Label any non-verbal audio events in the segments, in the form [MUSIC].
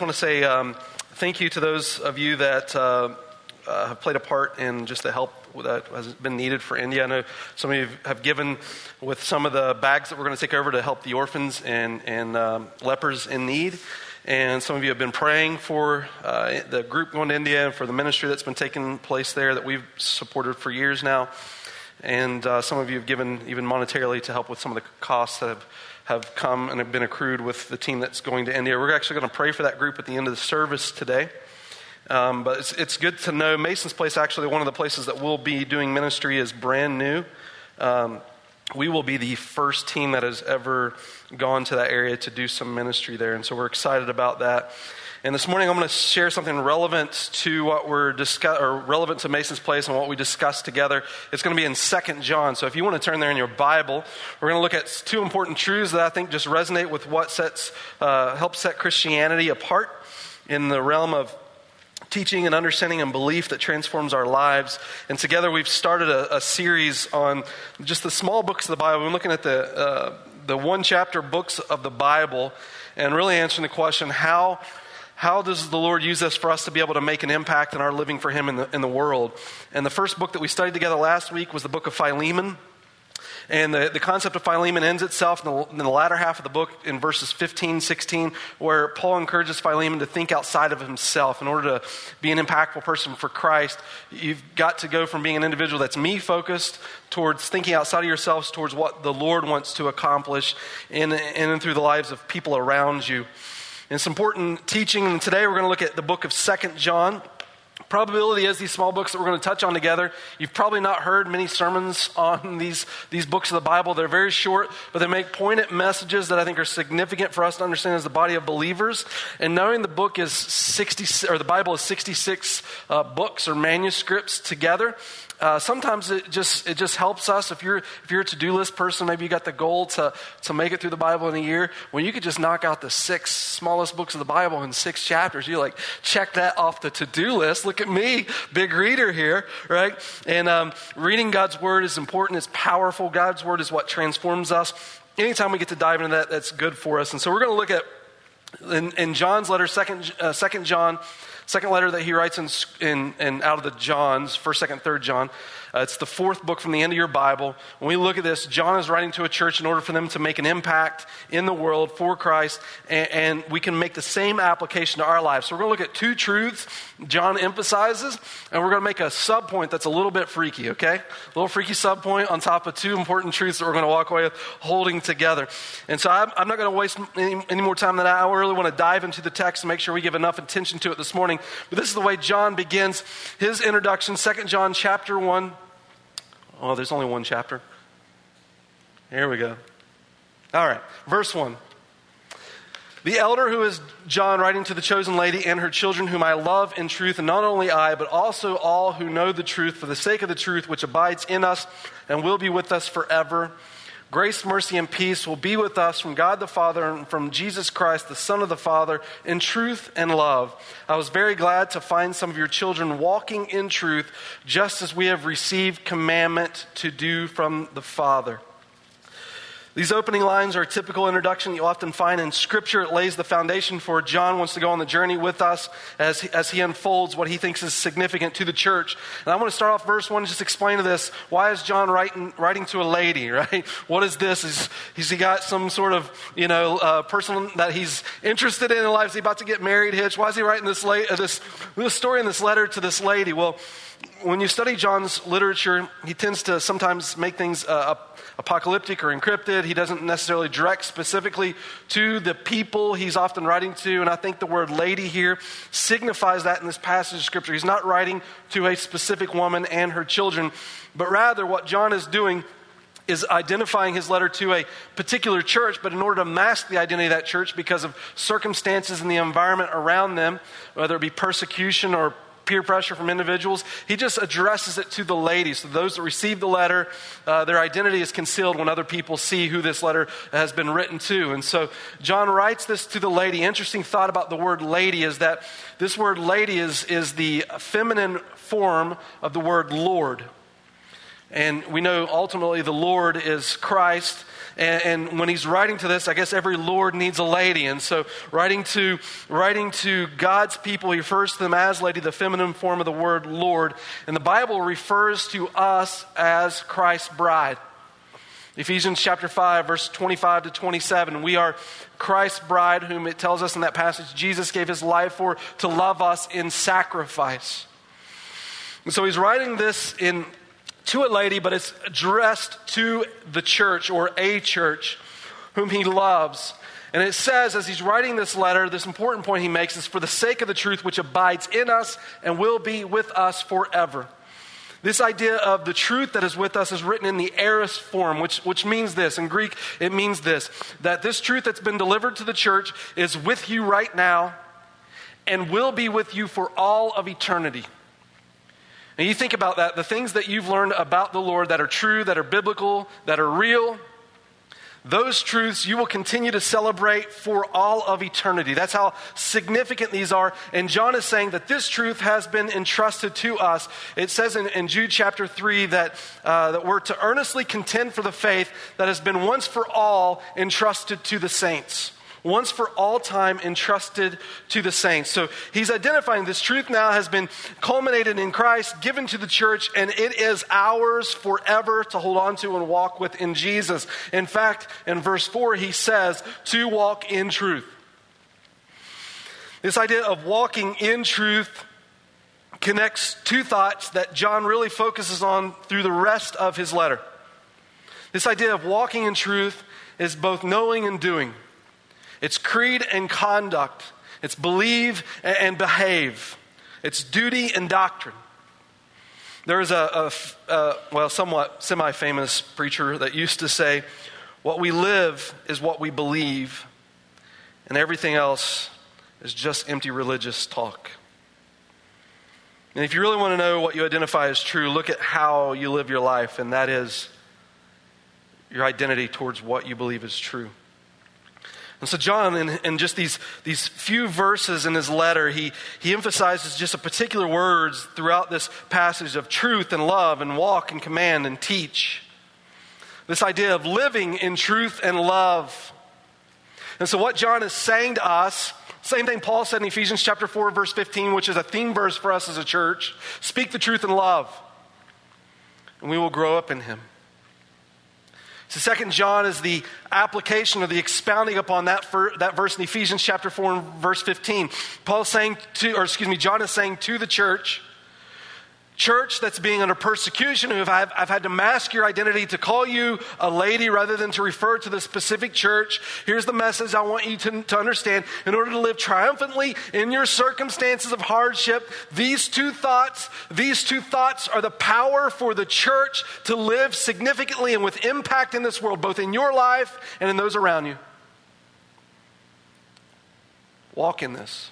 just want to say um, thank you to those of you that uh, uh, have played a part in just the help that has been needed for India. I know some of you have given with some of the bags that we're going to take over to help the orphans and, and um, lepers in need. And some of you have been praying for uh, the group going to India and for the ministry that's been taking place there that we've supported for years now. And uh, some of you have given even monetarily to help with some of the costs that have have come and have been accrued with the team that's going to India. We're actually going to pray for that group at the end of the service today. Um, but it's, it's, good to know Mason's Place, actually, one of the places that we'll be doing ministry is brand new. Um, we will be the first team that has ever gone to that area to do some ministry there. And so we're excited about that. And this morning I'm going to share something relevant to what we're discuss or relevant to Mason's Place and what we discussed together. It's going to be in Second John. So if you want to turn there in your Bible, we're going to look at two important truths that I think just resonate with what sets uh, helps set Christianity apart in the realm of teaching and understanding and belief that transforms our lives. And together we've started a, a series on just the small books of the Bible. We're looking at the uh, the one chapter books of the Bible and really answering the question how how does the Lord use this for us to be able to make an impact in our living for Him in the, in the world? And the first book that we studied together last week was the book of Philemon. And the, the concept of Philemon ends itself in the, in the latter half of the book in verses 15, 16, where Paul encourages Philemon to think outside of himself. In order to be an impactful person for Christ, you've got to go from being an individual that's me focused towards thinking outside of yourselves towards what the Lord wants to accomplish in, in and through the lives of people around you. It's important teaching, and today we're going to look at the book of Second John. Probability is these small books that we're going to touch on together. You've probably not heard many sermons on [LAUGHS] these, these books of the Bible. They're very short, but they make poignant messages that I think are significant for us to understand as the body of believers. And knowing the book is 60, or the Bible is 66 uh, books or manuscripts together, uh, sometimes it just it just helps us. If you're if you're a to-do list person maybe you got the goal to to make it through the bible in a year. When you could just knock out the six smallest books of the bible in six chapters you like check that off the to-do list. Look at me big reader here right? And um, reading god's word is important. It's powerful. God's word is what transforms us. Anytime we get to dive into that that's good for us. And so we're going to look at in, in john's letter second, uh, second john Second letter that he writes in, in, in out of the Johns, 1st, 2nd, 3rd John. Uh, it's the fourth book from the end of your Bible. When we look at this, John is writing to a church in order for them to make an impact in the world for Christ, and, and we can make the same application to our lives. So we're going to look at two truths John emphasizes, and we're going to make a subpoint that's a little bit freaky, okay? A little freaky subpoint on top of two important truths that we're going to walk away with holding together. And so I'm, I'm not going to waste any, any more time than that. I really want to dive into the text and make sure we give enough attention to it this morning. But this is the way John begins his introduction, 2 John chapter 1. Oh, there's only one chapter. Here we go. All right, verse 1. The elder who is John writing to the chosen lady and her children, whom I love in truth, and not only I, but also all who know the truth for the sake of the truth which abides in us and will be with us forever. Grace, mercy, and peace will be with us from God the Father and from Jesus Christ, the Son of the Father, in truth and love. I was very glad to find some of your children walking in truth, just as we have received commandment to do from the Father. These opening lines are a typical introduction you often find in Scripture. It lays the foundation for John wants to go on the journey with us as, as he unfolds what he thinks is significant to the church. And I want to start off verse 1 and just explain to this. Why is John writing, writing to a lady, [LAUGHS] right? What is this? Is, is he got some sort of, you know, uh, person that he's interested in in life? Is he about to get married, Hitch? Why is he writing this, la- uh, this, this story in this letter to this lady? Well, when you study John's literature, he tends to sometimes make things uh, apocalyptic or encrypted. He doesn't necessarily direct specifically to the people he's often writing to. And I think the word lady here signifies that in this passage of Scripture. He's not writing to a specific woman and her children, but rather what John is doing is identifying his letter to a particular church, but in order to mask the identity of that church because of circumstances and the environment around them, whether it be persecution or peer pressure from individuals. He just addresses it to the ladies. So those that receive the letter, uh, their identity is concealed when other people see who this letter has been written to. And so John writes this to the lady. Interesting thought about the word lady is that this word lady is, is the feminine form of the word Lord. And we know ultimately the Lord is Christ. And, and, when he's writing to this, I guess every Lord needs a lady. And so, writing to, writing to God's people, he refers to them as lady, the feminine form of the word Lord. And the Bible refers to us as Christ's bride. Ephesians chapter 5, verse 25 to 27. We are Christ's bride, whom it tells us in that passage Jesus gave his life for to love us in sacrifice. And so he's writing this in to a lady, but it's addressed to the church or a church whom he loves. And it says, as he's writing this letter, this important point he makes is for the sake of the truth which abides in us and will be with us forever. This idea of the truth that is with us is written in the aorist form, which, which means this. In Greek, it means this that this truth that's been delivered to the church is with you right now and will be with you for all of eternity. And you think about that, the things that you've learned about the Lord that are true, that are biblical, that are real, those truths you will continue to celebrate for all of eternity. That's how significant these are. And John is saying that this truth has been entrusted to us. It says in, in Jude chapter 3 that, uh, that we're to earnestly contend for the faith that has been once for all entrusted to the saints once for all time entrusted to the saints. So he's identifying this truth now has been culminated in Christ, given to the church, and it is ours forever to hold on to and walk with in Jesus. In fact, in verse 4, he says, to walk in truth. This idea of walking in truth connects two thoughts that John really focuses on through the rest of his letter. This idea of walking in truth is both knowing and doing. It's creed and conduct. It's believe and behave. It's duty and doctrine. There is a, a, a well, somewhat semi famous preacher that used to say, What we live is what we believe, and everything else is just empty religious talk. And if you really want to know what you identify as true, look at how you live your life, and that is your identity towards what you believe is true. And so, John, in, in, just these, these few verses in his letter, he, he emphasizes just a particular words throughout this passage of truth and love and walk and command and teach. This idea of living in truth and love. And so, what John is saying to us, same thing Paul said in Ephesians chapter 4, verse 15, which is a theme verse for us as a church speak the truth in love, and we will grow up in him. So, Second John is the application or the expounding upon that, for, that verse in Ephesians chapter 4 and verse 15. Paul saying to, or excuse me, John is saying to the church, church that's being under persecution, if I've, I've, had to mask your identity to call you a lady rather than to refer to the specific church, here's the message I want you to, to understand. In order to live triumphantly in your circumstances of hardship, these two thoughts, these two thoughts are the power for the church to live significantly and with impact in this world, both in your life and in those around you. Walk in this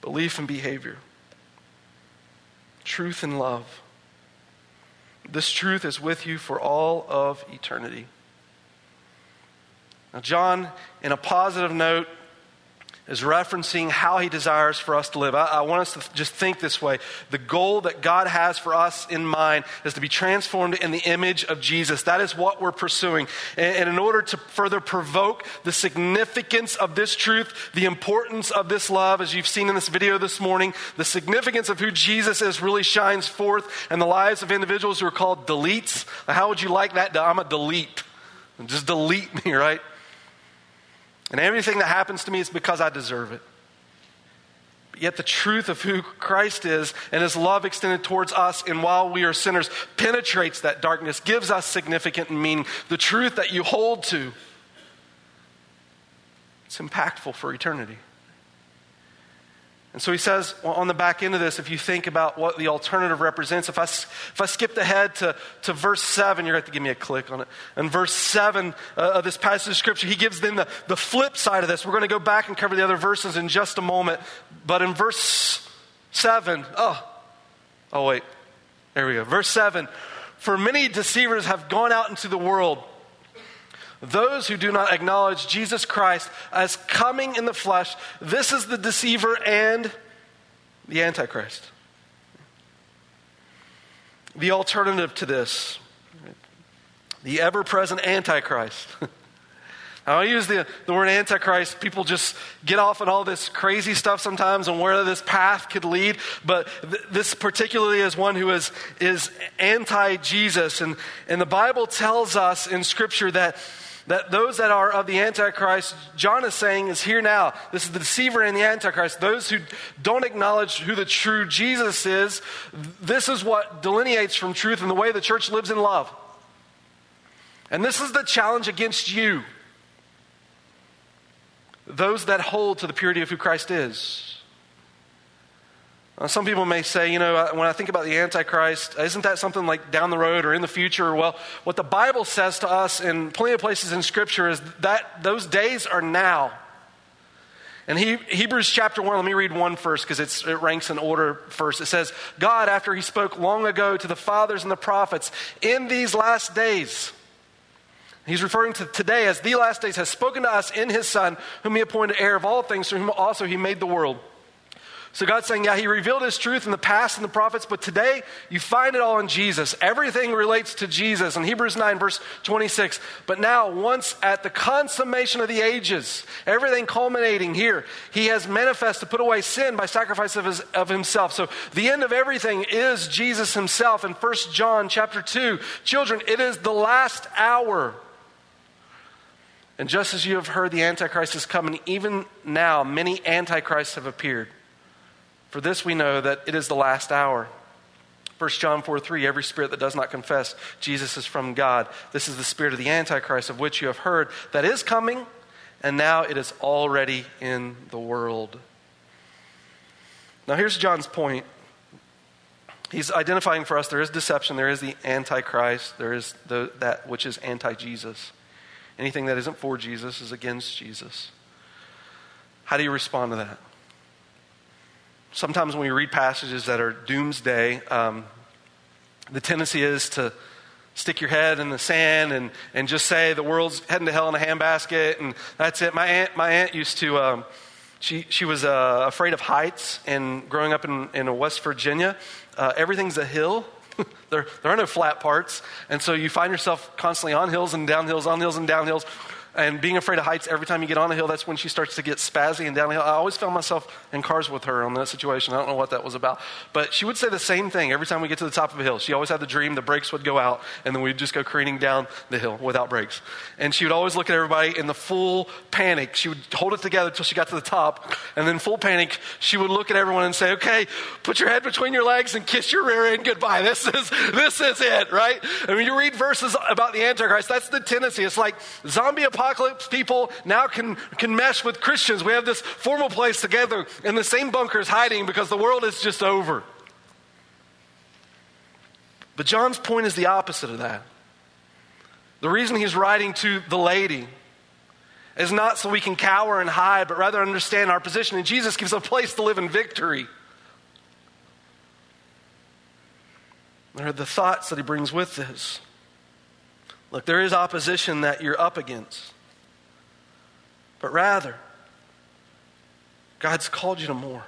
belief and behavior truth and love. This truth is with you for all of eternity. Now, John, in a positive note, is referencing how he desires for us to live. I, I, want us to just think this way. The goal that God has for us in mind is to be transformed in the image of Jesus. That is what we're pursuing. And, and in order to further provoke the significance of this truth, the importance of this love, as you've seen in this video this morning, the significance of who Jesus is really shines forth in the lives of individuals who are called Dalits. How would you like that? I'm a Dalit. Just delete me, right? And everything that happens to me is because I deserve it. But yet, the truth of who Christ is and his love extended towards us, and while we are sinners, penetrates that darkness, gives us significant meaning. The truth that you hold to, it's impactful for eternity. And so he says well, on the back end of this, if you think about what the alternative represents, if I, if I skipped ahead to, to verse 7, you're going to have to give me a click on it. In verse 7 uh, of this passage of Scripture, he gives them the, the flip side of this. We're going to go back and cover the other verses in just a moment. But in verse 7, oh, oh, wait. There we go. Verse 7 For many deceivers have gone out into the world those who do not acknowledge Jesus Christ as coming in the flesh, this is the deceiver and the Antichrist. the alternative to this, the ever present Antichrist. [LAUGHS] I use the, the word Antichrist. People just get off on all this crazy stuff sometimes and where this path could lead. But th- this particularly is one who is, is anti Jesus. And, and the Bible tells us in Scripture that, that those that are of the Antichrist, John is saying, is here now. This is the deceiver and the Antichrist. Those who don't acknowledge who the true Jesus is, this is what delineates from truth and the way the church lives in love. And this is the challenge against you those that hold to the purity of who Christ is. Uh, some people may say, you know, uh, when I think about the Antichrist, isn't that something like down the road or in the future? Well, what the Bible says to us in plenty of places in Scripture is that those days are now. In he, Hebrews chapter 1, let me read one first because it ranks in order first. It says, God, after he spoke long ago to the fathers and the prophets, in these last days, He's referring to today as the last days, has spoken to us in his Son, whom he appointed heir of all things, through whom also he made the world. So God's saying, yeah, he revealed his truth in the past in the prophets, but today you find it all in Jesus. Everything relates to Jesus. In Hebrews 9, verse 26, but now, once at the consummation of the ages, everything culminating here, he has manifest to put away sin by sacrifice of, his, of himself. So the end of everything is Jesus himself. In 1 John chapter 2, children, it is the last hour. And just as you have heard the Antichrist is coming, even now many Antichrists have appeared. For this we know that it is the last hour. 1 John 4 3, every spirit that does not confess Jesus is from God. This is the spirit of the Antichrist, of which you have heard, that is coming, and now it is already in the world. Now, here's John's point. He's identifying for us there is deception, there is the Antichrist, there is the, that which is anti Jesus. Anything that isn't for Jesus is against Jesus. How do you respond to that? Sometimes when we read passages that are doomsday, um, the tendency is to stick your head in the sand and, and just say the world's heading to hell in a handbasket and that's it. My aunt, my aunt used to, um, she, she was uh, afraid of heights and growing up in, in West Virginia, uh, everything's a hill. [LAUGHS] there, there are no flat parts. And so you find yourself constantly on hills and down hills, on hills and down hills, and being afraid of heights every time you get on a hill, that's when she starts to get spazzy and downhill. I always found myself in cars with her on that situation. I don't know what that was about. But she would say the same thing every time we get to the top of a hill. She always had the dream the brakes would go out, and then we'd just go careening down the hill without brakes. And she would always look at everybody in the full panic. She would hold it together until she got to the top, and then full panic, she would look at everyone and say, Okay, put your head between your legs and kiss your rear end goodbye. This is, this is it, right? And when you read verses about the Antichrist, that's the tendency. It's like zombie apocalypse apocalypse people now can, can mesh with Christians. We have this formal place together in the same bunkers hiding because the world is just over. But John's point is the opposite of that. The reason he's writing to the lady is not so we can cower and hide, but rather understand our position. And Jesus gives a place to live in victory. There are the thoughts that he brings with this. Look, there is opposition that you're up against. But rather, God's called you to more.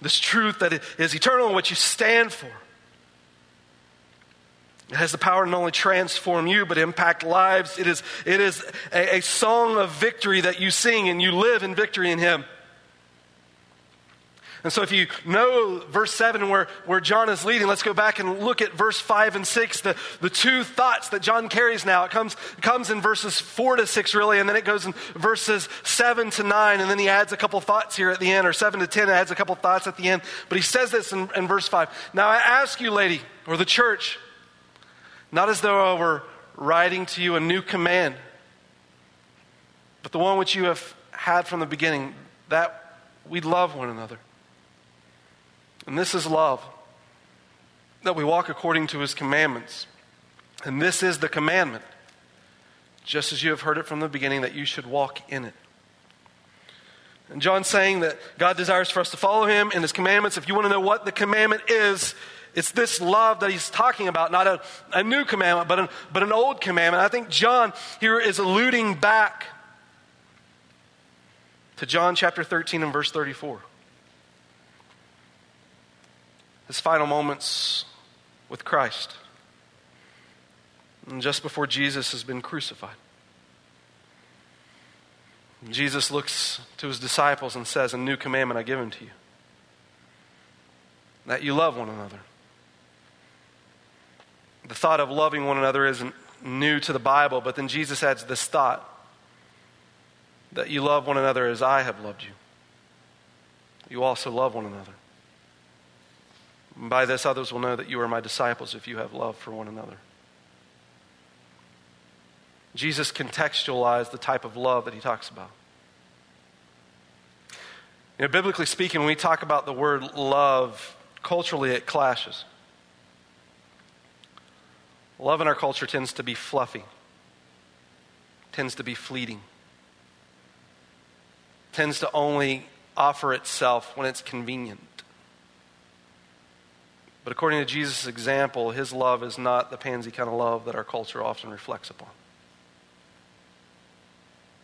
This truth that is eternal and what you stand for. It has the power to not only transform you, but impact lives. It is, it is a, a song of victory that you sing, and you live in victory in Him. And so, if you know verse 7 where, where John is leading, let's go back and look at verse 5 and 6, the, the two thoughts that John carries now. It comes, it comes in verses 4 to 6, really, and then it goes in verses 7 to 9, and then he adds a couple thoughts here at the end, or 7 to 10, adds a couple thoughts at the end. But he says this in, in verse 5 Now I ask you, lady, or the church, not as though I were writing to you a new command, but the one which you have had from the beginning, that we love one another. And this is love that we walk according to his commandments. And this is the commandment, just as you have heard it from the beginning, that you should walk in it. And John's saying that God desires for us to follow him in his commandments. If you want to know what the commandment is, it's this love that he's talking about, not a, a new commandment, but an, but an old commandment. I think John here is alluding back to John chapter 13 and verse 34 his final moments with Christ. And just before Jesus has been crucified. Jesus looks to his disciples and says, A new commandment I give unto you that you love one another. The thought of loving one another isn't new to the Bible, but then Jesus adds this thought that you love one another as I have loved you. You also love one another. And by this, others will know that you are my disciples if you have love for one another. Jesus contextualized the type of love that he talks about. You know, biblically speaking, when we talk about the word love, culturally it clashes. Love in our culture tends to be fluffy, tends to be fleeting, tends to only offer itself when it's convenient. But according to Jesus' example, his love is not the pansy kind of love that our culture often reflects upon.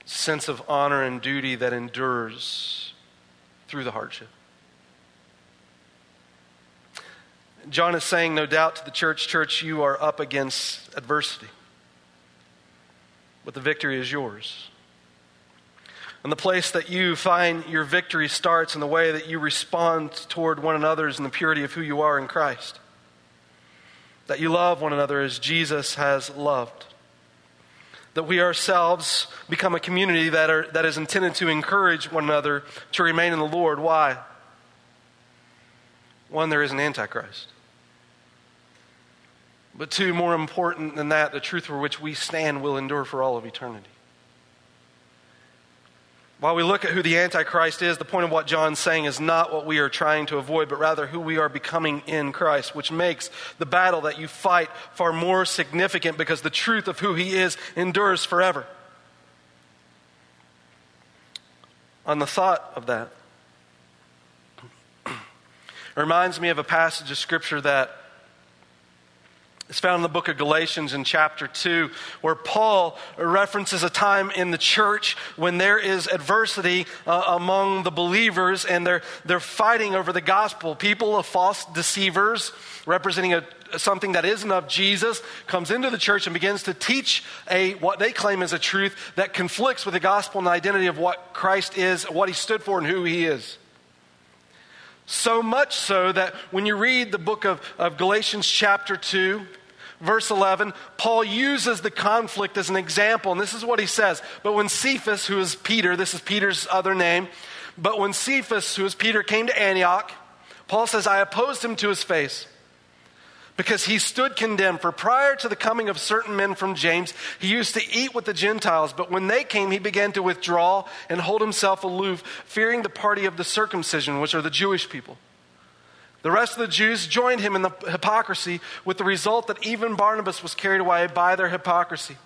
Sense of honor and duty that endures through the hardship. John is saying, no doubt, to the church, church, you are up against adversity. But the victory is yours. And the place that you find your victory starts in the way that you respond toward one another is in the purity of who you are in Christ. That you love one another as Jesus has loved. That we ourselves become a community that, are, that is intended to encourage one another to remain in the Lord. Why? One, there is an Antichrist. But two, more important than that, the truth for which we stand will endure for all of eternity. While we look at who the Antichrist is, the point of what John's saying is not what we are trying to avoid, but rather who we are becoming in Christ, which makes the battle that you fight far more significant because the truth of who he is endures forever. On the thought of that, [CLEARS THROAT] it reminds me of a passage of Scripture that it's found in the book of Galatians in chapter 2, where Paul references a time in the church when there is adversity uh, among the believers and they're, they're fighting over the gospel. People of false deceivers, representing a, something that isn't of Jesus, comes into the church and begins to teach a, what they claim is a truth that conflicts with the gospel and the identity of what Christ is, what he stood for, and who he is. So much so that when you read the book of, of Galatians, chapter 2, verse 11, Paul uses the conflict as an example. And this is what he says. But when Cephas, who is Peter, this is Peter's other name, but when Cephas, who is Peter, came to Antioch, Paul says, I opposed him to his face because he stood condemned. For prior to the coming of certain men from James, he used to eat with the Gentiles, but when they came, he began to withdraw and hold himself aloof, fearing the party of the circumcision, which are the Jewish people. The rest of the Jews joined him in the hypocrisy, with the result that even Barnabas was carried away by their hypocrisy.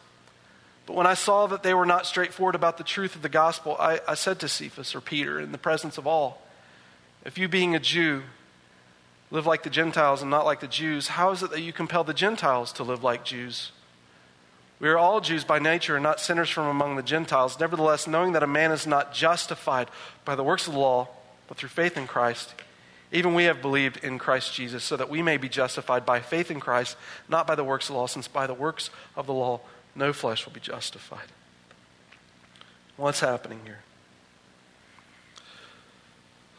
But when I saw that they were not straightforward about the truth of the gospel, I, I said to Cephas or Peter in the presence of all, If you, being a Jew, live like the Gentiles and not like the Jews, how is it that you compel the Gentiles to live like Jews? We are all Jews by nature and not sinners from among the Gentiles. Nevertheless, knowing that a man is not justified by the works of the law, but through faith in Christ, even we have believed in Christ Jesus, so that we may be justified by faith in Christ, not by the works of the law, since by the works of the law no flesh will be justified. What's happening here?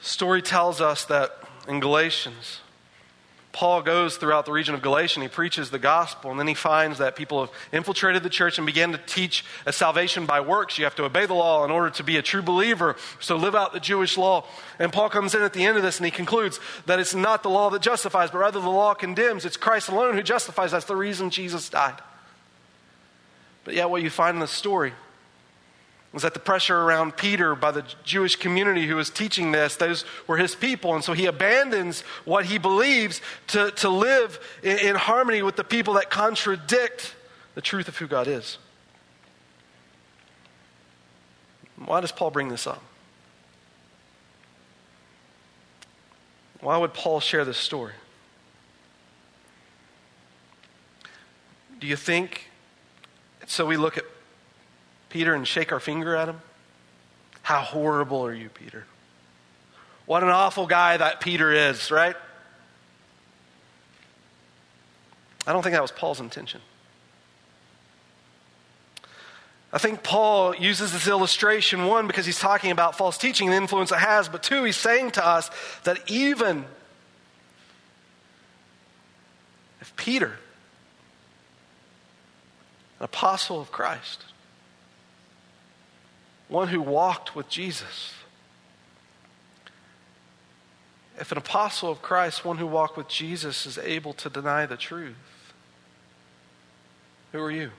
Story tells us that in Galatians. Paul goes throughout the region of Galatia and he preaches the gospel, and then he finds that people have infiltrated the church and began to teach a salvation by works. You have to obey the law in order to be a true believer, so live out the Jewish law. And Paul comes in at the end of this and he concludes that it's not the law that justifies, but rather the law condemns. It's Christ alone who justifies. That's the reason Jesus died. But yet, what you find in the story was that the pressure around Peter by the Jewish community who was teaching this, those were his people. And so he abandons what he believes to, to live in, in harmony with the people that contradict the truth of who God is. Why does Paul bring this up? Why would Paul share this story? Do you think so we look at Peter and shake our finger at him? How horrible are you, Peter? What an awful guy that Peter is, right? I don't think that was Paul's intention. I think Paul uses this illustration, one, because he's talking about false teaching and the influence it has, but two, he's saying to us that even if Peter, an apostle of Christ, one who walked with Jesus, if an apostle of Christ, one who walked with Jesus, is able to deny the truth, who are you?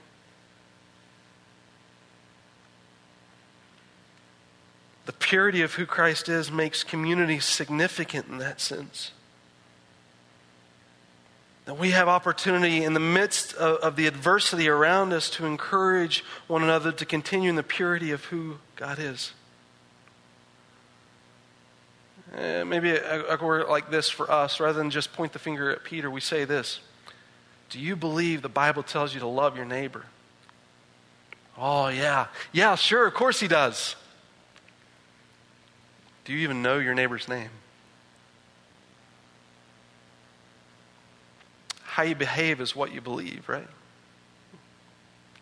The purity of who Christ is makes community significant in that sense. That we have opportunity in the midst of, of, the adversity around us to encourage one another to continue in the purity of who God is. Uh, maybe a, a word like this for us, rather than just point the finger at Peter, we say this Do you believe the Bible tells you to love your neighbor? Oh, yeah. Yeah, sure, of course he does. Do you even know your neighbor's name? How you behave is what you believe, right?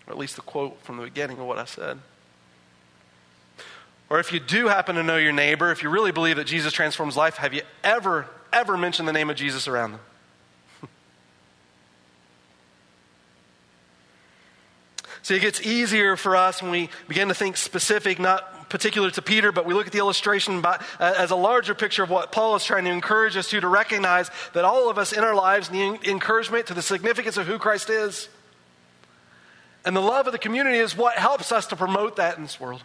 Or at least the quote from the beginning of what I said. Or if you do happen to know your neighbor, if you really believe that Jesus transforms life, have you ever, ever mentioned the name of Jesus around them? [LAUGHS] See, it gets easier for us when we begin to think specific, not particular to Peter, but we look at the illustration by, uh, as a larger picture of what Paul is trying to encourage us to, to recognize that all of us in our lives need encouragement to the significance of who Christ is. And the love of the community is what helps us to promote that in this world.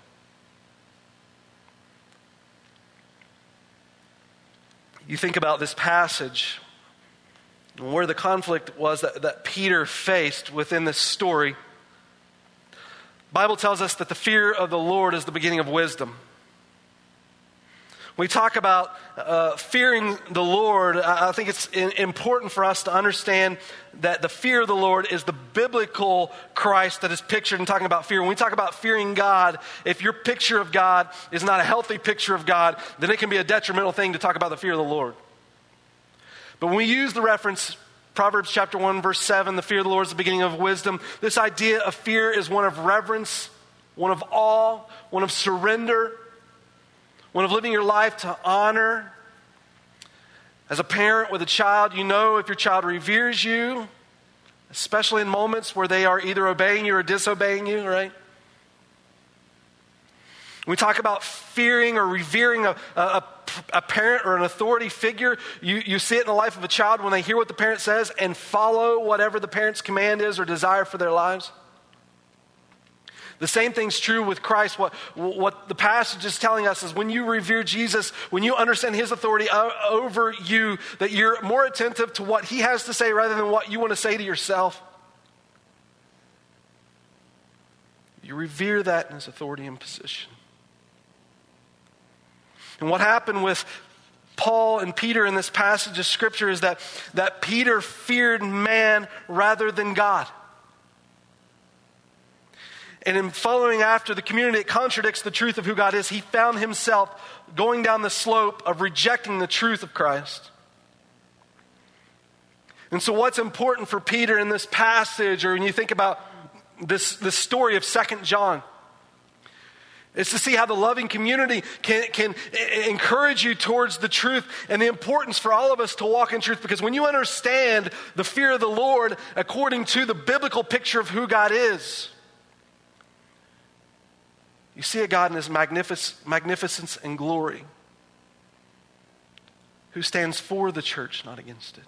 You think about this passage where the conflict was that, that Peter faced within this story. Bible tells us that the fear of the Lord is the beginning of wisdom. We talk about uh, fearing the Lord. I think it's important for us to understand that the fear of the Lord is the biblical Christ that is pictured in talking about fear. When we talk about fearing God, if your picture of God is not a healthy picture of God, then it can be a detrimental thing to talk about the fear of the Lord. But when we use the reference Proverbs chapter 1, verse 7 the fear of the Lord is the beginning of wisdom. This idea of fear is one of reverence, one of awe, one of surrender, one of living your life to honor. As a parent with a child, you know if your child reveres you, especially in moments where they are either obeying you or disobeying you, right? We talk about fearing or revering a, a, a, parent or an authority figure, you, you see it in the life of a child when they hear what the parent says and follow whatever the parent's command is or desire for their lives. The same thing's true with Christ. What, what the passage is telling us is when you revere Jesus, when you understand his authority over you, that you're more attentive to what he has to say rather than what you want to say to yourself. You revere that in his authority and position. And what happened with Paul and Peter in this passage of Scripture is that, that Peter feared man rather than God. And in following after the community, it contradicts the truth of who God is. He found himself going down the slope of rejecting the truth of Christ. And so, what's important for Peter in this passage, or when you think about this, this story of Second John, it's to see how the loving community can, can encourage you towards the truth and the importance for all of us to walk in truth. Because when you understand the fear of the Lord according to the biblical picture of who God is, you see a God in his magnific- magnificence and glory who stands for the church, not against it,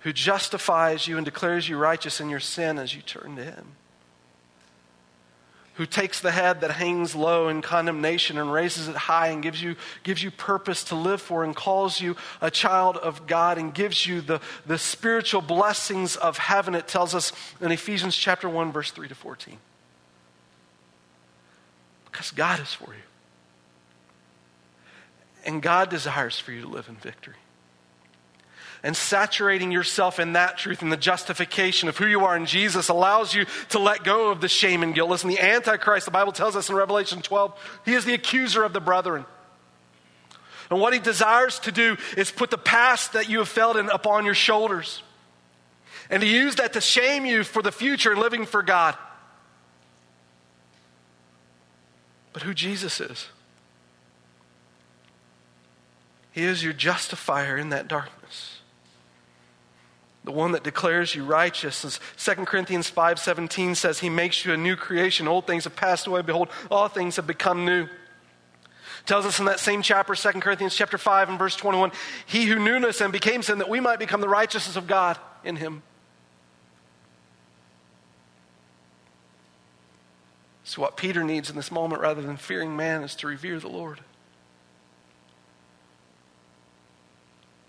who justifies you and declares you righteous in your sin as you turn to him who takes the head that hangs low in condemnation and raises it high and gives you, gives you purpose to live for and calls you a child of God and gives you the, the spiritual blessings of heaven, it tells us in Ephesians chapter 1, verse 3 to 14. Because God is for you. And God desires for you to live in victory and saturating yourself in that truth and the justification of who you are in Jesus allows you to let go of the shame and guilt. Listen, the Antichrist, the Bible tells us in Revelation 12, he is the accuser of the brethren. And what he desires to do is put the past that you have felt in upon your shoulders. and to use that to shame you for the future and living for God. But who Jesus is. He is your justifier in that darkness. The one that declares you righteous. As 2 Corinthians 5:17 says, He makes you a new creation. Old things have passed away. Behold, all things have become new tells us in that same chapter 2 corinthians chapter 5 and verse 21 he who knew us and became sin that we might become the righteousness of god in him so what peter needs in this moment rather than fearing man is to revere the lord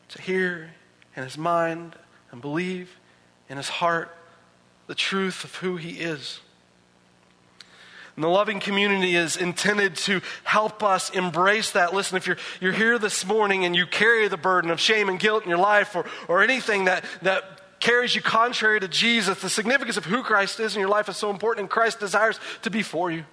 to hear in his mind and believe in his heart the truth of who he is. And the loving community is intended to help us embrace that. Listen, if you're, you're here this morning and you carry the burden of shame and guilt in your life or, or anything that, that carries you contrary to Jesus, the significance of who Christ is in your life is so important, and Christ desires to be for you.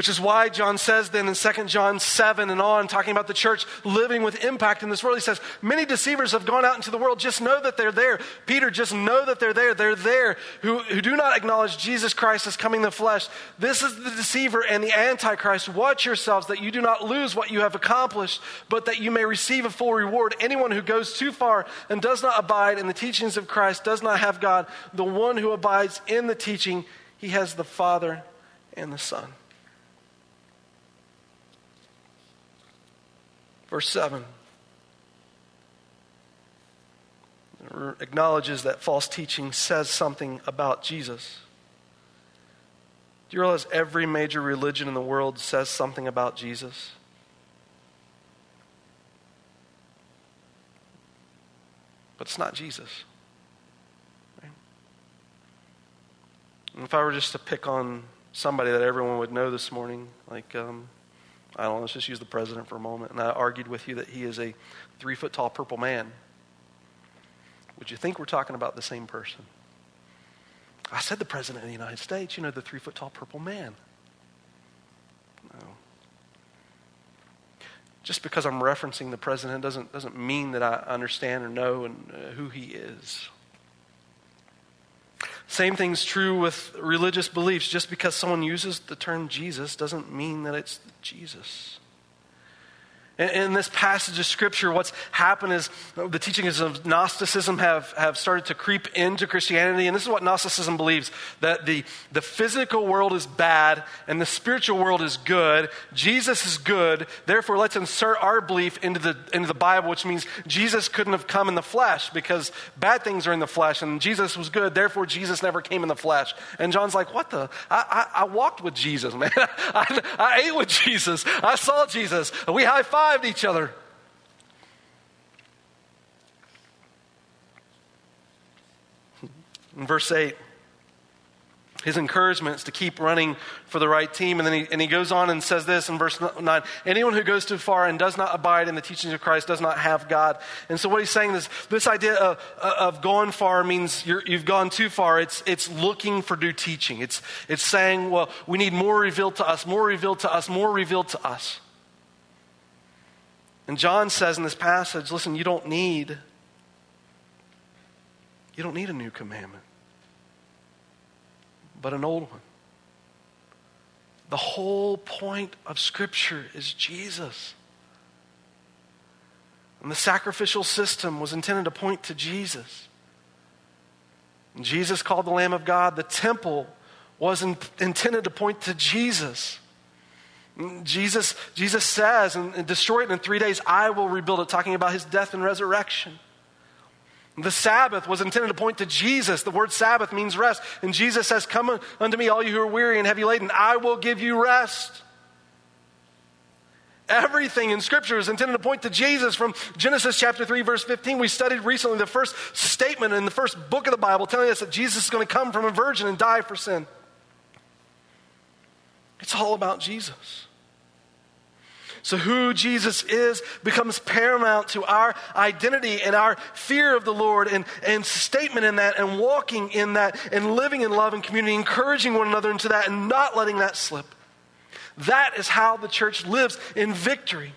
Which is why John says then in 2 John 7 and on, talking about the church living with impact in this world, he says, Many deceivers have gone out into the world. Just know that they're there. Peter, just know that they're there. They're there who, who do not acknowledge Jesus Christ as coming in the flesh. This is the deceiver and the antichrist. Watch yourselves that you do not lose what you have accomplished, but that you may receive a full reward. Anyone who goes too far and does not abide in the teachings of Christ does not have God. The one who abides in the teaching, he has the Father and the Son. Verse 7 acknowledges that false teaching says something about Jesus. Do you realize every major religion in the world says something about Jesus? But it's not Jesus. Right? if I were just to pick on somebody that everyone would know this morning, like um, I don't know, let's just use the president for a moment. And I argued with you that he is a three foot tall purple man. Would you think we're talking about the same person? I said the president of the United States, you know, the three foot tall purple man. No. Just because I'm referencing the president doesn't, doesn't mean that I understand or know and, uh, who he is. Same thing's true with religious beliefs. Just because someone uses the term Jesus doesn't mean that it's Jesus. In this passage of Scripture, what's happened is the teachings of Gnosticism have, have started to creep into Christianity. And this is what Gnosticism believes that the, the physical world is bad and the spiritual world is good. Jesus is good. Therefore, let's insert our belief into the, into the Bible, which means Jesus couldn't have come in the flesh because bad things are in the flesh and Jesus was good. Therefore, Jesus never came in the flesh. And John's like, What the? I, I, I walked with Jesus, [LAUGHS] man. I, I ate with Jesus. I saw Jesus. We high five high-fived each other. In verse 8, his encouragement is to keep running for the right team. And then he, and he goes on and says this in verse 9 Anyone who goes too far and does not abide in the teachings of Christ does not have God. And so, what he's saying is this idea of, of going far means you have gone too far. It's, it's looking for new teaching. It's, it's saying, well, we need more revealed to us, more revealed to us, more revealed to us. And John says in this passage, listen, you don't need you don't need a new commandment, but an old one. The whole point of Scripture is Jesus. And the sacrificial system was intended to point to Jesus. And Jesus called the Lamb of God. The temple was in, intended to point to Jesus. Jesus, Jesus says, and, and destroy it in three days, I will rebuild it, talking about his death and resurrection. The Sabbath was intended to point to Jesus. The word Sabbath means rest. And Jesus says, Come unto me, all you who are weary and heavy laden, I will give you rest. Everything in Scripture is intended to point to Jesus from Genesis chapter 3, verse 15. We studied recently the first statement in the first book of the Bible telling us that Jesus is going to come from a virgin and die for sin. It's all about Jesus. So, who Jesus is becomes paramount to our identity and our fear of the Lord and, and statement in that and walking in that and living in love and community, encouraging one another into that and not letting that slip. That is how the church lives in victory.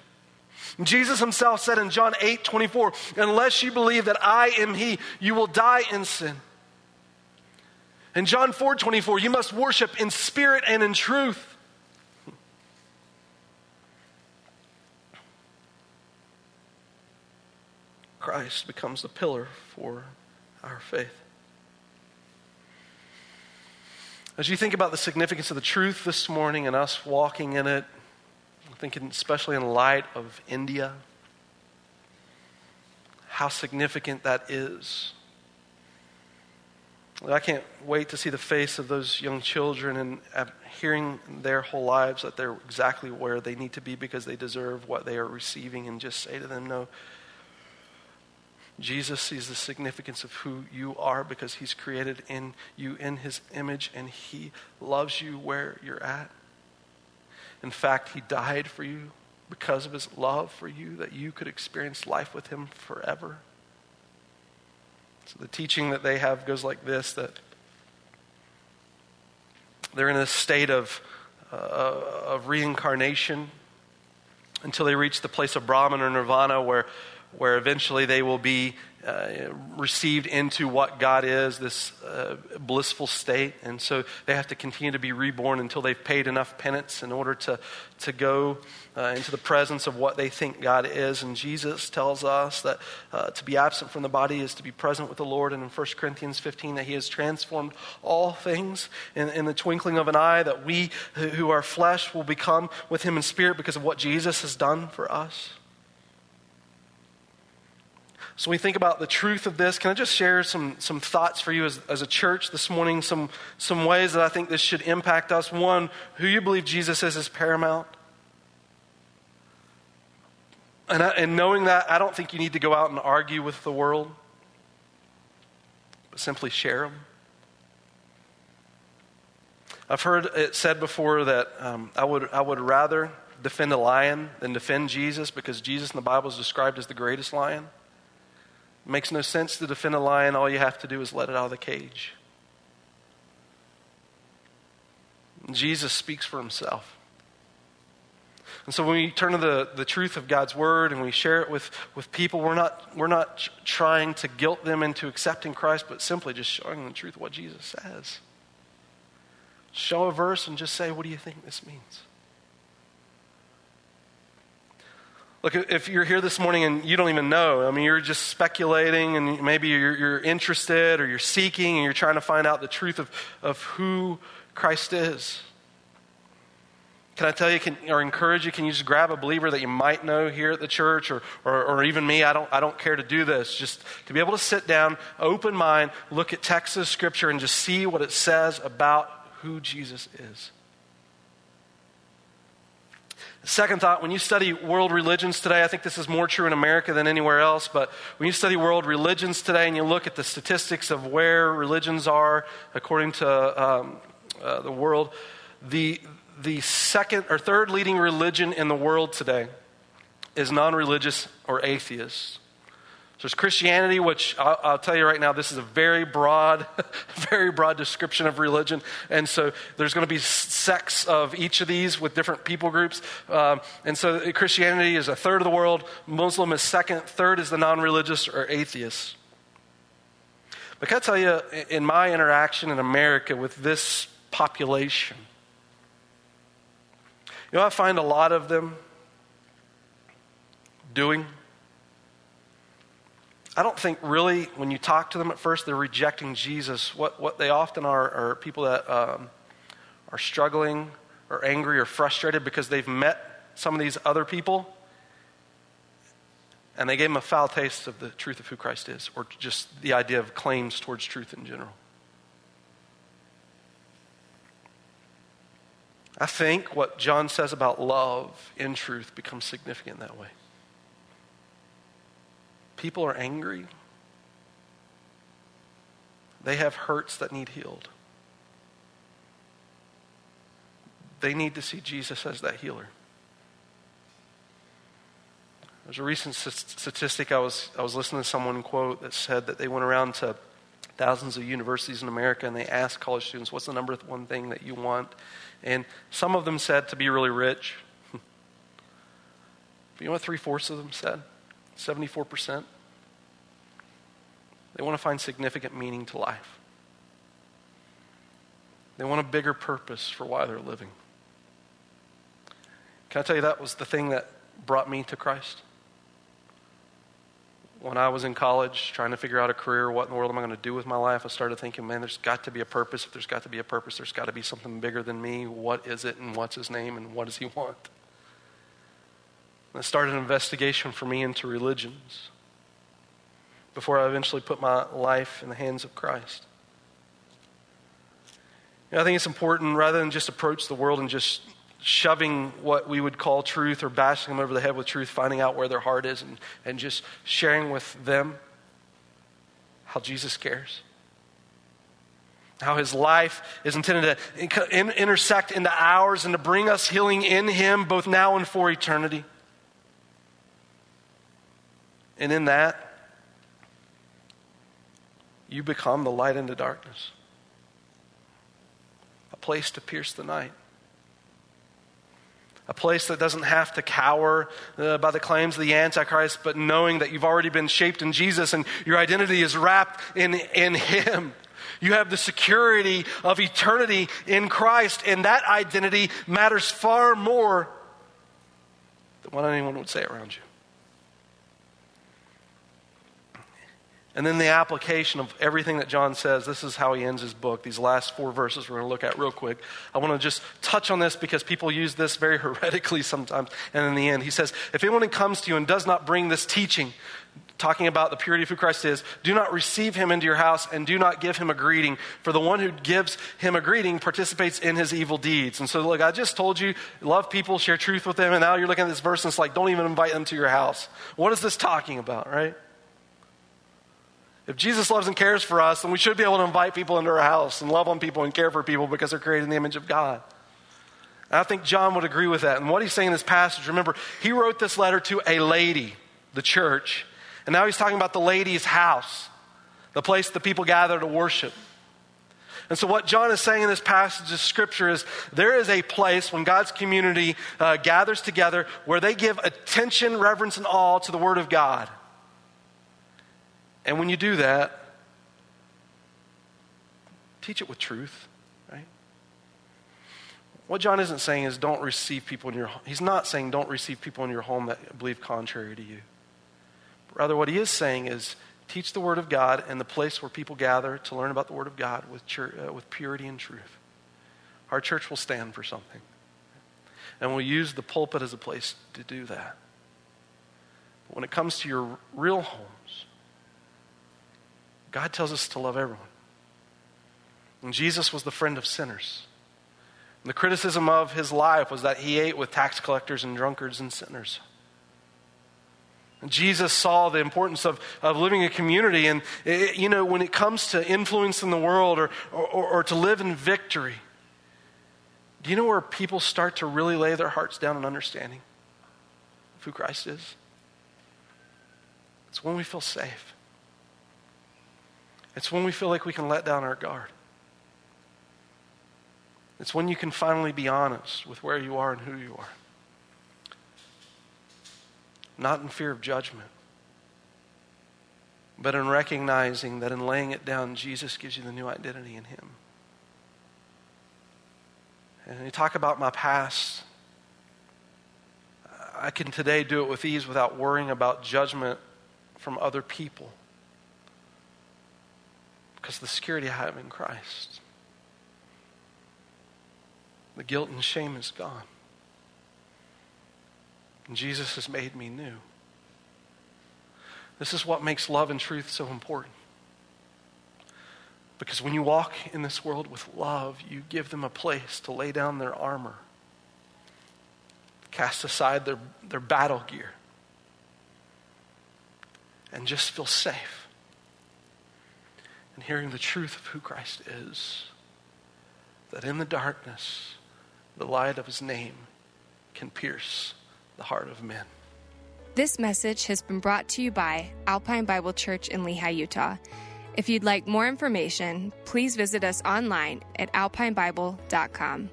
Jesus himself said in John 8 24, Unless you believe that I am He, you will die in sin. In John 4 24, you must worship in spirit and in truth. Christ becomes the pillar for our faith. As you think about the significance of the truth this morning and us walking in it, I'm thinking especially in light of India, how significant that is. I can't wait to see the face of those young children and uh, hearing their whole lives that they're exactly where they need to be because they deserve what they are receiving and just say to them, no, Jesus sees the significance of who you are because he's created in you in his image and he loves you where you're at. In fact, he died for you because of his love for you that you could experience life with him forever. So the teaching that they have goes like this that they're in a state of, uh, of reincarnation until they reach the place of Brahman or Nirvana where where eventually they will be uh, received into what God is, this uh, blissful state. And so they have to continue to be reborn until they've paid enough penance in order to, to go uh, into the presence of what they think God is. And Jesus tells us that uh, to be absent from the body is to be present with the Lord. And in 1 Corinthians 15, that He has transformed all things in, in the twinkling of an eye, that we who are flesh will become with Him in spirit because of what Jesus has done for us. So we think about the truth of this. Can I just share some, some thoughts for you as, as a church this morning? Some, some ways that I think this should impact us. One, who you believe Jesus is is paramount. And, I, and knowing that, I don't think you need to go out and argue with the world, but simply share them. I've heard it said before that um, I, would, I would rather defend a lion than defend Jesus because Jesus in the Bible is described as the greatest lion. It makes no sense to defend a lion. All you have to do is let it out of the cage. Jesus speaks for himself. And so when we turn to the, the truth of God's word and we share it with, with people, we're not, we're not trying to guilt them into accepting Christ, but simply just showing them the truth of what Jesus says. Show a verse and just say, What do you think this means? Look, if you're here this morning and you don't even know, I mean, you're just speculating and maybe you're, you're, interested or you're seeking and you're trying to find out the truth of, of who Christ is. Can I tell you can, or encourage you? Can you just grab a believer that you might know here at the church or, or, or even me? I don't, I don't care to do this. Just to be able to sit down, open mind, look at text of Scripture, and just see what it says about who Jesus is. Second thought, when you study world religions today, I think this is more true in America than anywhere else, but when you study world religions today and you look at the statistics of where religions are according to um, uh, the world, the, the second or third leading religion in the world today is non religious or atheist. There's Christianity, which I'll, I'll, tell you right now, this is a very broad, [LAUGHS] very broad description of religion. And so there's going to be sects of each of these with different people groups. Um, and so Christianity is a third of the world, Muslim is second, third is the non religious or atheists. But can I tell you, in my interaction in America with this population, you know, I find a lot of them doing I don't think really, when you talk to them at first, they're rejecting Jesus. What, what they often are are people that um, are struggling or angry or frustrated because they've met some of these other people and they gave them a foul taste of the truth of who Christ is or just the idea of claims towards truth in general. I think what John says about love in truth becomes significant that way. People are angry. They have hurts that need healed. They need to see Jesus as that healer. There's a recent statistic I was, I was listening to someone quote that said that they went around to thousands of universities in America and they asked college students, What's the number one thing that you want? And some of them said to be really rich. [LAUGHS] But you know what three fourths of them said? 74%. They want to find significant meaning to life. They want a bigger purpose for why they're living. Can I tell you that was the thing that brought me to Christ? When I was in college trying to figure out a career, what in the world am I going to do with my life? I started thinking, man, there's got to be a purpose. If there's got to be a purpose, there's got to be something bigger than me. What is it, and what's his name, and what does he want? And I started an investigation for me into religions before I eventually put my life in the hands of Christ. You know, I think it's important rather than just approach the world and just shoving what we would call truth or bashing them over the head with truth, finding out where their heart is and, and just sharing with them how Jesus cares. How his life is intended to in, intersect into ours and to bring us healing in him both now and for eternity. And in that, you become the light into darkness, a place to pierce the night a place that doesn't have to cower uh, by the claims of the Antichrist, but knowing that you've already been shaped in Jesus and your identity is wrapped in, in Him. You have the security of eternity in Christ, and that identity matters far more than what anyone would say around you. And then the application of everything that John says. This is how he ends his book. These last four verses we're going to look at real quick. I want to just touch on this because people use this very [LAUGHS] heretically sometimes. And in the end, he says, If anyone comes to you and does not bring this teaching, talking about the purity of who Christ is, do not receive him into your house and do not give him a greeting. For the one who gives him a greeting participates in his evil deeds. And so, look, I just told you, love people, share truth with them, and now you're looking at this verse and it's like, don't even invite them to your house. What is this talking about, right? If Jesus loves and cares for us, then we should be able to invite people into our house and love on people and care for people because they're created in the image of God. And I think John would agree with that. And what he's saying in this passage, remember, he wrote this letter to a lady, the church, and now he's talking about the lady's house, the place the people gather to worship. And so, what John is saying in this passage of scripture is there is a place when God's community uh, gathers together where they give attention, reverence, and awe to the Word of God. And when you do that, teach it with truth, right? What John isn't saying is don't receive people in your home. He's not saying don't receive people in your home that believe contrary to you. Rather, what he is saying is teach the Word of God in the place where people gather to learn about the Word of God with, uh, with purity and truth. Our church will stand for something. And we'll use the pulpit as a place to do that. But when it comes to your real homes, God tells us to love everyone. And Jesus was the friend of sinners. And the criticism of his life was that he ate with tax collectors and drunkards and sinners. Jesus saw the importance of, of living a community. And, it, you know, when it comes to influence in the world or, or, or to live in victory, do you know where people start to really lay their hearts down in understanding of who Christ is? It's when we feel safe. It's when we feel like we can let down our guard. It's when you can finally be honest with where you are and who you are. Not in fear of judgment, but in recognizing that in laying it down, Jesus gives you the new identity in Him. And you talk about my past. I can today do it with ease without worrying about judgment from other people because of the security I have in Christ. The guilt and shame is gone. And Jesus has made me new. This is what makes love and truth so important. Because when you walk in this world with love, you give them a place to lay down their armor, cast aside their, their battle gear, and just feel safe and hearing the truth of who Christ is. That in the darkness, the light of his name can pierce the heart of men. This message has been brought to you by Alpine Bible Church in Lehi, Utah. If you'd like more information, please visit us online at alpinebible.com.